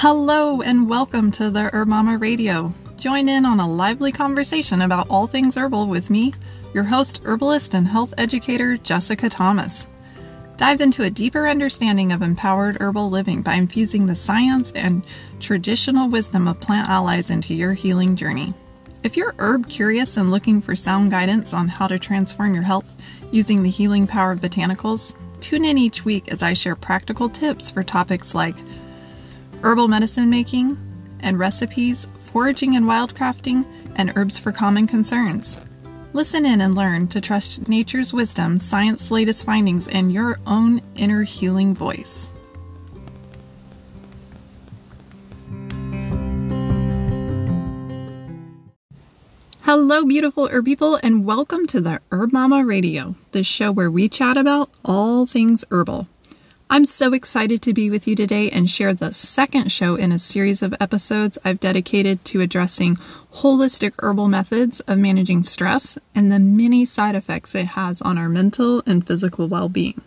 Hello and welcome to the Herb Mama Radio. Join in on a lively conversation about all things herbal with me, your host, herbalist, and health educator, Jessica Thomas. Dive into a deeper understanding of empowered herbal living by infusing the science and traditional wisdom of plant allies into your healing journey. If you're herb curious and looking for sound guidance on how to transform your health using the healing power of botanicals, tune in each week as I share practical tips for topics like herbal medicine making and recipes, foraging and wildcrafting, and herbs for common concerns. Listen in and learn to trust nature's wisdom, science's latest findings, and your own inner healing voice. Hello, beautiful herb people, and welcome to the Herb Mama Radio, the show where we chat about all things herbal. I'm so excited to be with you today and share the second show in a series of episodes I've dedicated to addressing holistic herbal methods of managing stress and the many side effects it has on our mental and physical well being.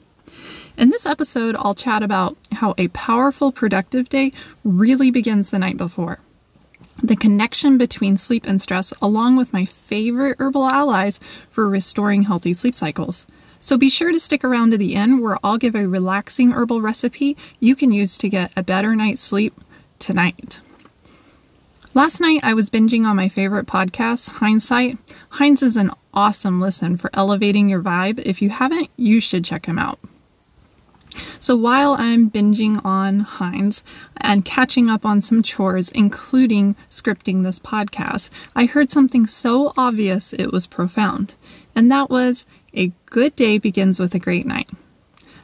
In this episode, I'll chat about how a powerful, productive day really begins the night before. The connection between sleep and stress, along with my favorite herbal allies for restoring healthy sleep cycles. So be sure to stick around to the end where I'll give a relaxing herbal recipe you can use to get a better night's sleep tonight. Last night I was binging on my favorite podcast, Hindsight. Heinz is an awesome listen for elevating your vibe. If you haven't, you should check him out. So while I'm binging on Heinz and catching up on some chores, including scripting this podcast, I heard something so obvious it was profound. And that was a good day begins with a great night.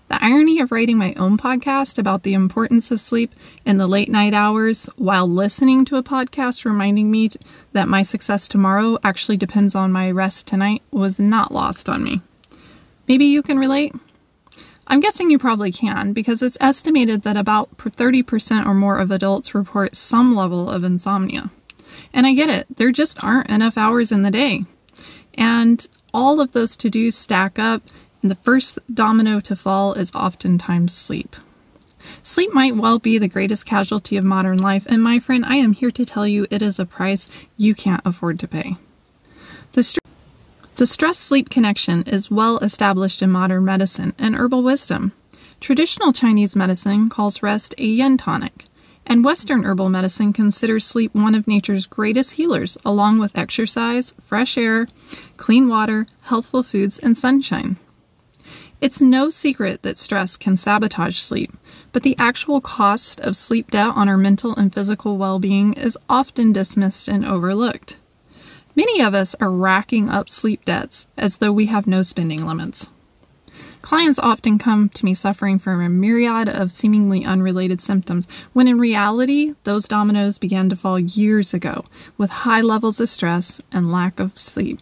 The irony of writing my own podcast about the importance of sleep in the late night hours while listening to a podcast reminding me that my success tomorrow actually depends on my rest tonight was not lost on me. Maybe you can relate? I'm guessing you probably can because it's estimated that about 30% or more of adults report some level of insomnia. And I get it, there just aren't enough hours in the day. And all of those to dos stack up, and the first domino to fall is oftentimes sleep. Sleep might well be the greatest casualty of modern life, and my friend, I am here to tell you it is a price you can't afford to pay. The, st- the stress sleep connection is well established in modern medicine and herbal wisdom. Traditional Chinese medicine calls rest a yin tonic, and Western herbal medicine considers sleep one of nature's greatest healers, along with exercise, fresh air, clean water, healthful foods, and sunshine. It's no secret that stress can sabotage sleep, but the actual cost of sleep debt on our mental and physical well being is often dismissed and overlooked. Many of us are racking up sleep debts as though we have no spending limits. Clients often come to me suffering from a myriad of seemingly unrelated symptoms, when in reality, those dominoes began to fall years ago with high levels of stress and lack of sleep.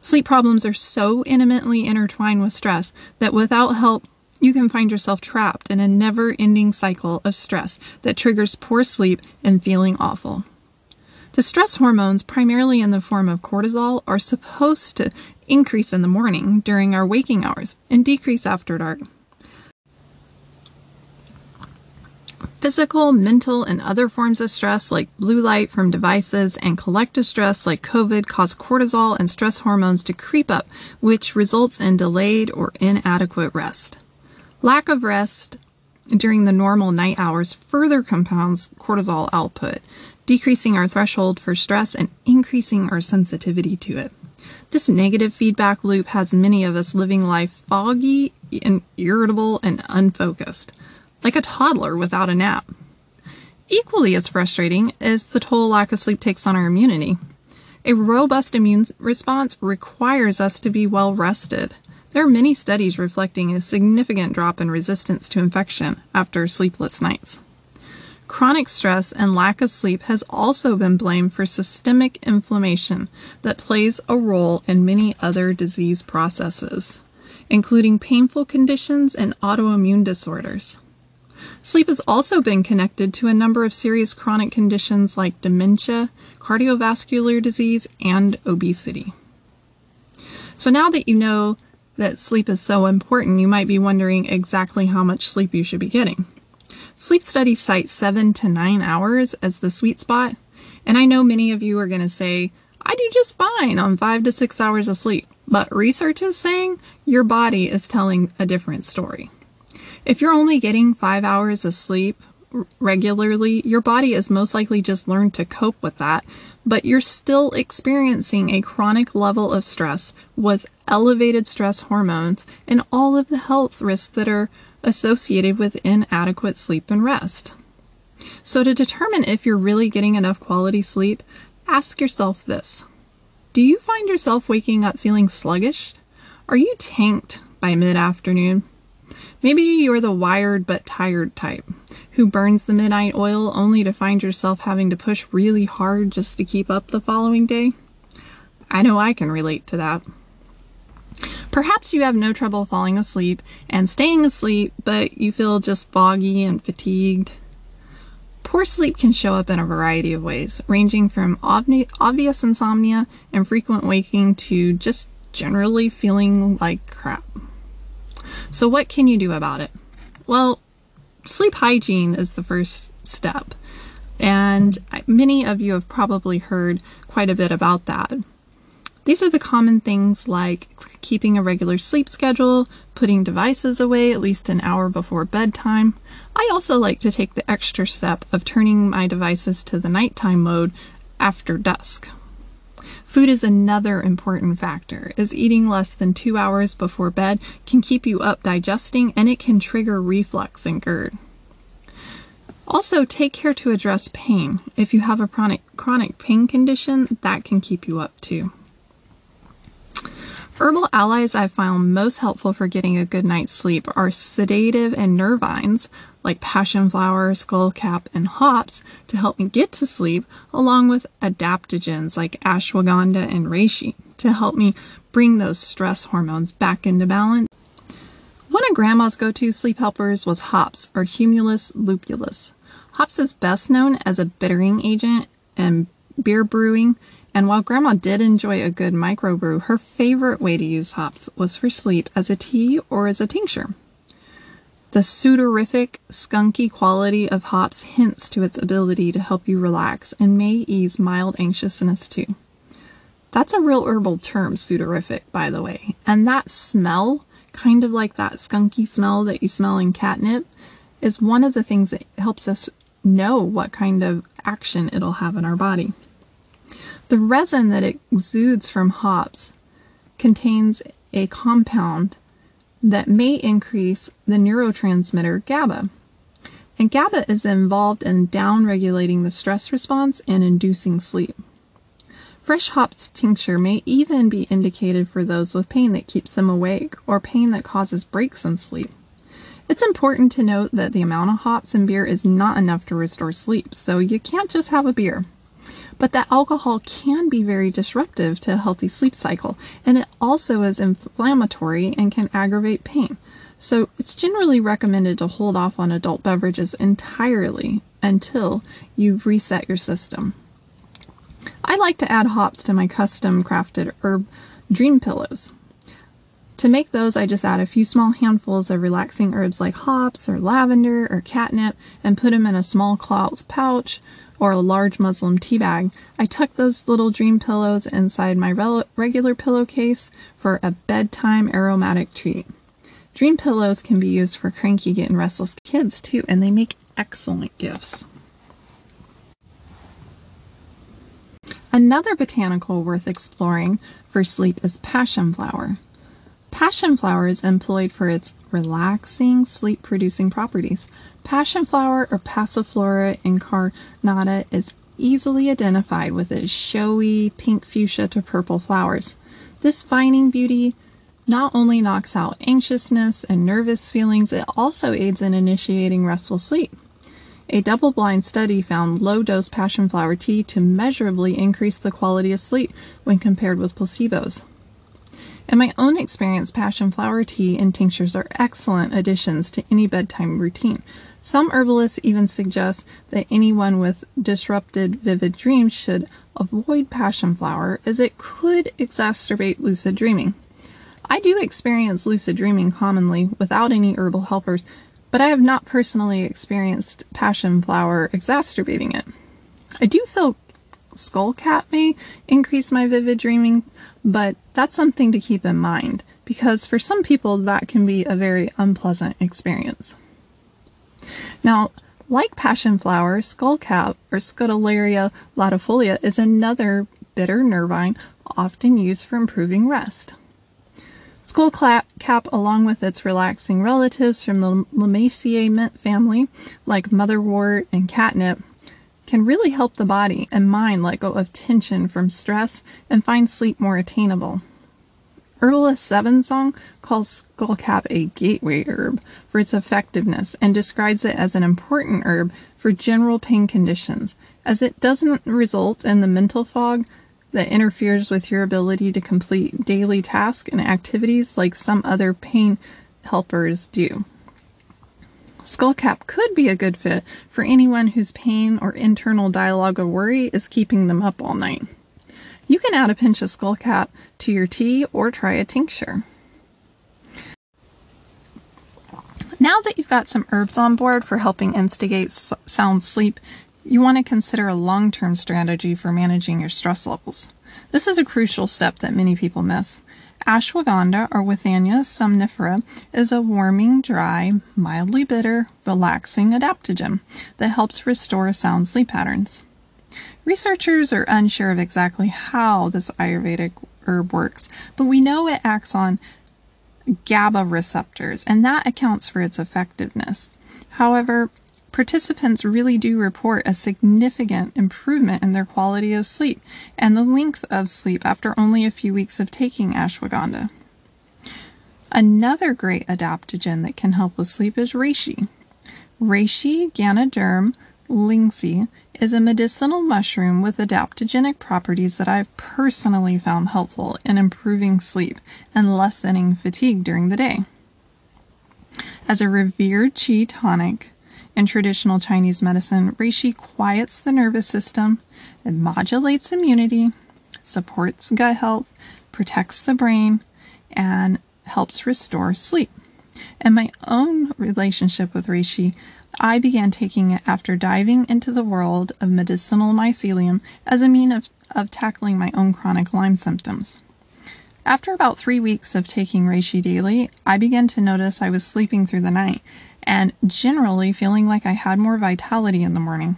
Sleep problems are so intimately intertwined with stress that without help, you can find yourself trapped in a never ending cycle of stress that triggers poor sleep and feeling awful. The stress hormones, primarily in the form of cortisol, are supposed to increase in the morning during our waking hours and decrease after dark. Physical, mental, and other forms of stress like blue light from devices and collective stress like COVID cause cortisol and stress hormones to creep up, which results in delayed or inadequate rest. Lack of rest during the normal night hours further compounds cortisol output, decreasing our threshold for stress and increasing our sensitivity to it. This negative feedback loop has many of us living life foggy and irritable and unfocused, like a toddler without a nap. Equally as frustrating is the toll lack of sleep takes on our immunity. A robust immune response requires us to be well rested. There are many studies reflecting a significant drop in resistance to infection after sleepless nights. Chronic stress and lack of sleep has also been blamed for systemic inflammation that plays a role in many other disease processes, including painful conditions and autoimmune disorders. Sleep has also been connected to a number of serious chronic conditions like dementia, cardiovascular disease, and obesity. So now that you know that sleep is so important, you might be wondering exactly how much sleep you should be getting. Sleep studies cite seven to nine hours as the sweet spot, and I know many of you are going to say, I do just fine on five to six hours of sleep, but research is saying your body is telling a different story. If you're only getting five hours of sleep regularly, your body is most likely just learned to cope with that, but you're still experiencing a chronic level of stress with elevated stress hormones and all of the health risks that are associated with inadequate sleep and rest. So, to determine if you're really getting enough quality sleep, ask yourself this Do you find yourself waking up feeling sluggish? Are you tanked by mid afternoon? Maybe you're the wired but tired type who burns the midnight oil only to find yourself having to push really hard just to keep up the following day. I know I can relate to that. Perhaps you have no trouble falling asleep and staying asleep, but you feel just foggy and fatigued. Poor sleep can show up in a variety of ways, ranging from obvious insomnia and frequent waking to just generally feeling like crap. So, what can you do about it? Well, sleep hygiene is the first step. And many of you have probably heard quite a bit about that. These are the common things like keeping a regular sleep schedule, putting devices away at least an hour before bedtime. I also like to take the extra step of turning my devices to the nighttime mode after dusk. Food is another important factor, as eating less than two hours before bed can keep you up digesting and it can trigger reflux and GERD. Also, take care to address pain. If you have a chronic, chronic pain condition, that can keep you up too. Herbal allies I've found most helpful for getting a good night's sleep are sedative and nervines like passion flower, skullcap, and hops to help me get to sleep, along with adaptogens like ashwagandha and reishi to help me bring those stress hormones back into balance. One of Grandma's go to sleep helpers was hops or Humulus lupulus. Hops is best known as a bittering agent in beer brewing and while Grandma did enjoy a good microbrew, her favorite way to use hops was for sleep as a tea or as a tincture. The soporific, skunky quality of hops hints to its ability to help you relax and may ease mild anxiousness too. That's a real herbal term, soporific, by the way. And that smell, kind of like that skunky smell that you smell in catnip, is one of the things that helps us know what kind of action it'll have in our body. The resin that exudes from hops contains a compound that may increase the neurotransmitter GABA. And GABA is involved in downregulating the stress response and inducing sleep. Fresh hops tincture may even be indicated for those with pain that keeps them awake or pain that causes breaks in sleep. It's important to note that the amount of hops in beer is not enough to restore sleep, so you can't just have a beer but that alcohol can be very disruptive to a healthy sleep cycle, and it also is inflammatory and can aggravate pain. So it's generally recommended to hold off on adult beverages entirely until you've reset your system. I like to add hops to my custom crafted herb dream pillows. To make those, I just add a few small handfuls of relaxing herbs like hops or lavender or catnip and put them in a small cloth pouch or a large muslin tea bag, I tuck those little dream pillows inside my regular pillowcase for a bedtime aromatic treat. Dream pillows can be used for cranky, getting restless kids too, and they make excellent gifts. Another botanical worth exploring for sleep is passion flower. Passion flower is employed for its relaxing, sleep producing properties. Passion flower or Passiflora incarnata is easily identified with its showy pink fuchsia to purple flowers. This vining beauty not only knocks out anxiousness and nervous feelings, it also aids in initiating restful sleep. A double blind study found low dose passion flower tea to measurably increase the quality of sleep when compared with placebos. In my own experience, passion flower tea and tinctures are excellent additions to any bedtime routine. Some herbalists even suggest that anyone with disrupted vivid dreams should avoid passion flower as it could exacerbate lucid dreaming. I do experience lucid dreaming commonly without any herbal helpers, but I have not personally experienced passion flower exacerbating it. I do feel skullcap may increase my vivid dreaming, but that's something to keep in mind because for some people that can be a very unpleasant experience. Now, like passion flower, skullcap or Scutellaria lateriflora is another bitter nervine often used for improving rest. Skullcap, along with its relaxing relatives from the Lamiaceae mint family, like motherwort and catnip, can really help the body and mind let go of tension from stress and find sleep more attainable. Herbalist Song calls skullcap a gateway herb for its effectiveness and describes it as an important herb for general pain conditions, as it doesn't result in the mental fog that interferes with your ability to complete daily tasks and activities like some other pain helpers do. Skullcap could be a good fit for anyone whose pain or internal dialogue of worry is keeping them up all night. You can add a pinch of skullcap to your tea or try a tincture. Now that you've got some herbs on board for helping instigate sound sleep, you want to consider a long term strategy for managing your stress levels. This is a crucial step that many people miss. Ashwagandha or Withania somnifera is a warming, dry, mildly bitter, relaxing adaptogen that helps restore sound sleep patterns. Researchers are unsure of exactly how this Ayurvedic herb works, but we know it acts on GABA receptors, and that accounts for its effectiveness. However, participants really do report a significant improvement in their quality of sleep and the length of sleep after only a few weeks of taking ashwagandha. Another great adaptogen that can help with sleep is reishi. Reishi ganoderma lingzhi is a medicinal mushroom with adaptogenic properties that I've personally found helpful in improving sleep and lessening fatigue during the day. As a revered qi tonic, in traditional Chinese medicine, reishi quiets the nervous system, it modulates immunity, supports gut health, protects the brain, and helps restore sleep. In my own relationship with reishi, I began taking it after diving into the world of medicinal mycelium as a mean of, of tackling my own chronic Lyme symptoms. After about three weeks of taking reishi daily, I began to notice I was sleeping through the night and generally feeling like I had more vitality in the morning.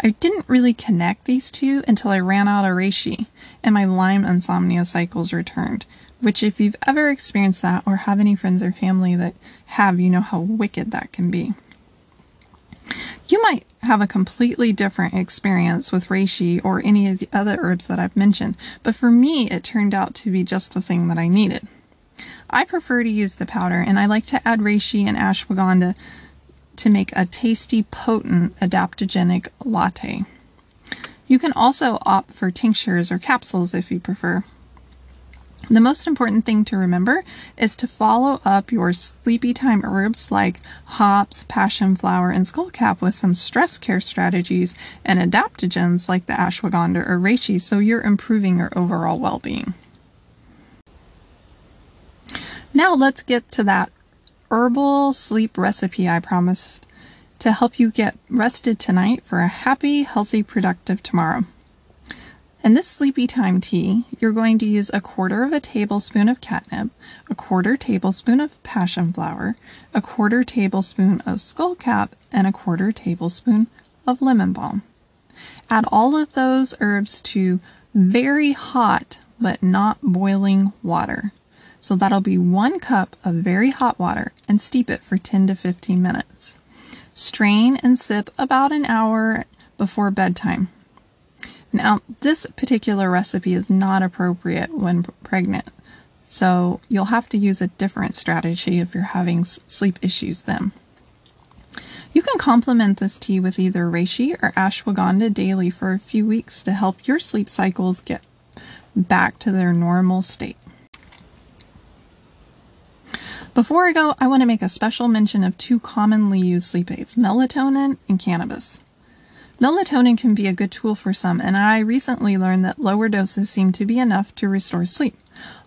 I didn't really connect these two until I ran out of reishi and my Lyme insomnia cycles returned, which, if you've ever experienced that or have any friends or family that have, you know how wicked that can be. You might have a completely different experience with reishi or any of the other herbs that I've mentioned, but for me, it turned out to be just the thing that I needed. I prefer to use the powder, and I like to add reishi and ashwagandha to make a tasty, potent adaptogenic latte. You can also opt for tinctures or capsules if you prefer. The most important thing to remember is to follow up your sleepy time herbs like hops, passion flower, and skullcap with some stress care strategies and adaptogens like the ashwagandha or reishi so you're improving your overall well being. Now let's get to that herbal sleep recipe I promised to help you get rested tonight for a happy, healthy, productive tomorrow. In this sleepy time tea, you're going to use a quarter of a tablespoon of catnip, a quarter tablespoon of passion flower, a quarter tablespoon of skullcap, and a quarter tablespoon of lemon balm. Add all of those herbs to very hot but not boiling water. So that'll be one cup of very hot water and steep it for 10 to 15 minutes. Strain and sip about an hour before bedtime. Now, this particular recipe is not appropriate when pregnant, so you'll have to use a different strategy if you're having sleep issues then. You can complement this tea with either reishi or ashwagandha daily for a few weeks to help your sleep cycles get back to their normal state. Before I go, I want to make a special mention of two commonly used sleep aids melatonin and cannabis. Melatonin can be a good tool for some, and I recently learned that lower doses seem to be enough to restore sleep.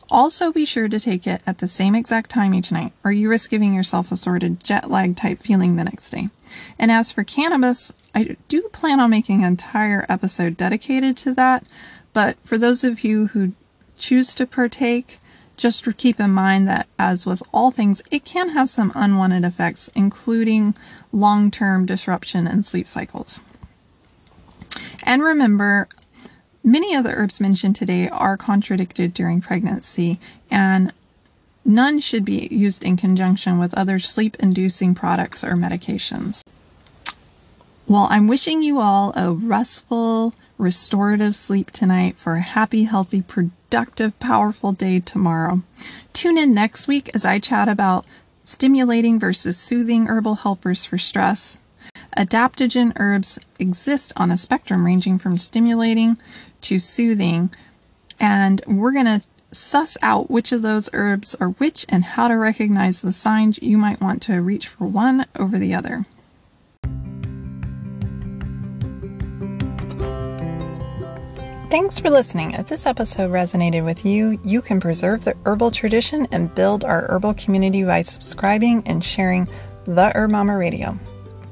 Also, be sure to take it at the same exact time each night, or you risk giving yourself a sort of jet lag type feeling the next day. And as for cannabis, I do plan on making an entire episode dedicated to that, but for those of you who choose to partake, just keep in mind that, as with all things, it can have some unwanted effects, including long term disruption in sleep cycles. And remember, many of the herbs mentioned today are contradicted during pregnancy, and none should be used in conjunction with other sleep inducing products or medications. Well, I'm wishing you all a restful, restorative sleep tonight for a happy, healthy, productive, powerful day tomorrow. Tune in next week as I chat about stimulating versus soothing herbal helpers for stress. Adaptogen herbs exist on a spectrum ranging from stimulating to soothing, and we're going to suss out which of those herbs are which and how to recognize the signs you might want to reach for one over the other. Thanks for listening. If this episode resonated with you, you can preserve the herbal tradition and build our herbal community by subscribing and sharing the Herb Mama Radio.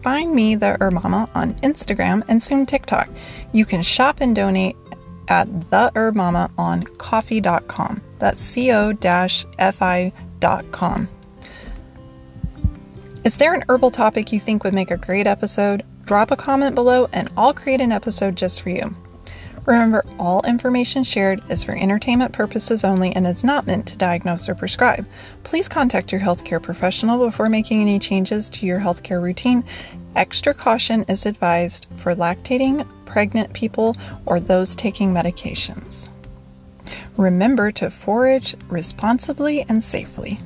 Find me, the Herb Mama, on Instagram and soon TikTok. You can shop and donate at the Herb Mama on ko-fi.com. That's co-fi.com. Is there an herbal topic you think would make a great episode? Drop a comment below and I'll create an episode just for you. Remember, all information shared is for entertainment purposes only and is not meant to diagnose or prescribe. Please contact your healthcare professional before making any changes to your healthcare routine. Extra caution is advised for lactating, pregnant people, or those taking medications. Remember to forage responsibly and safely.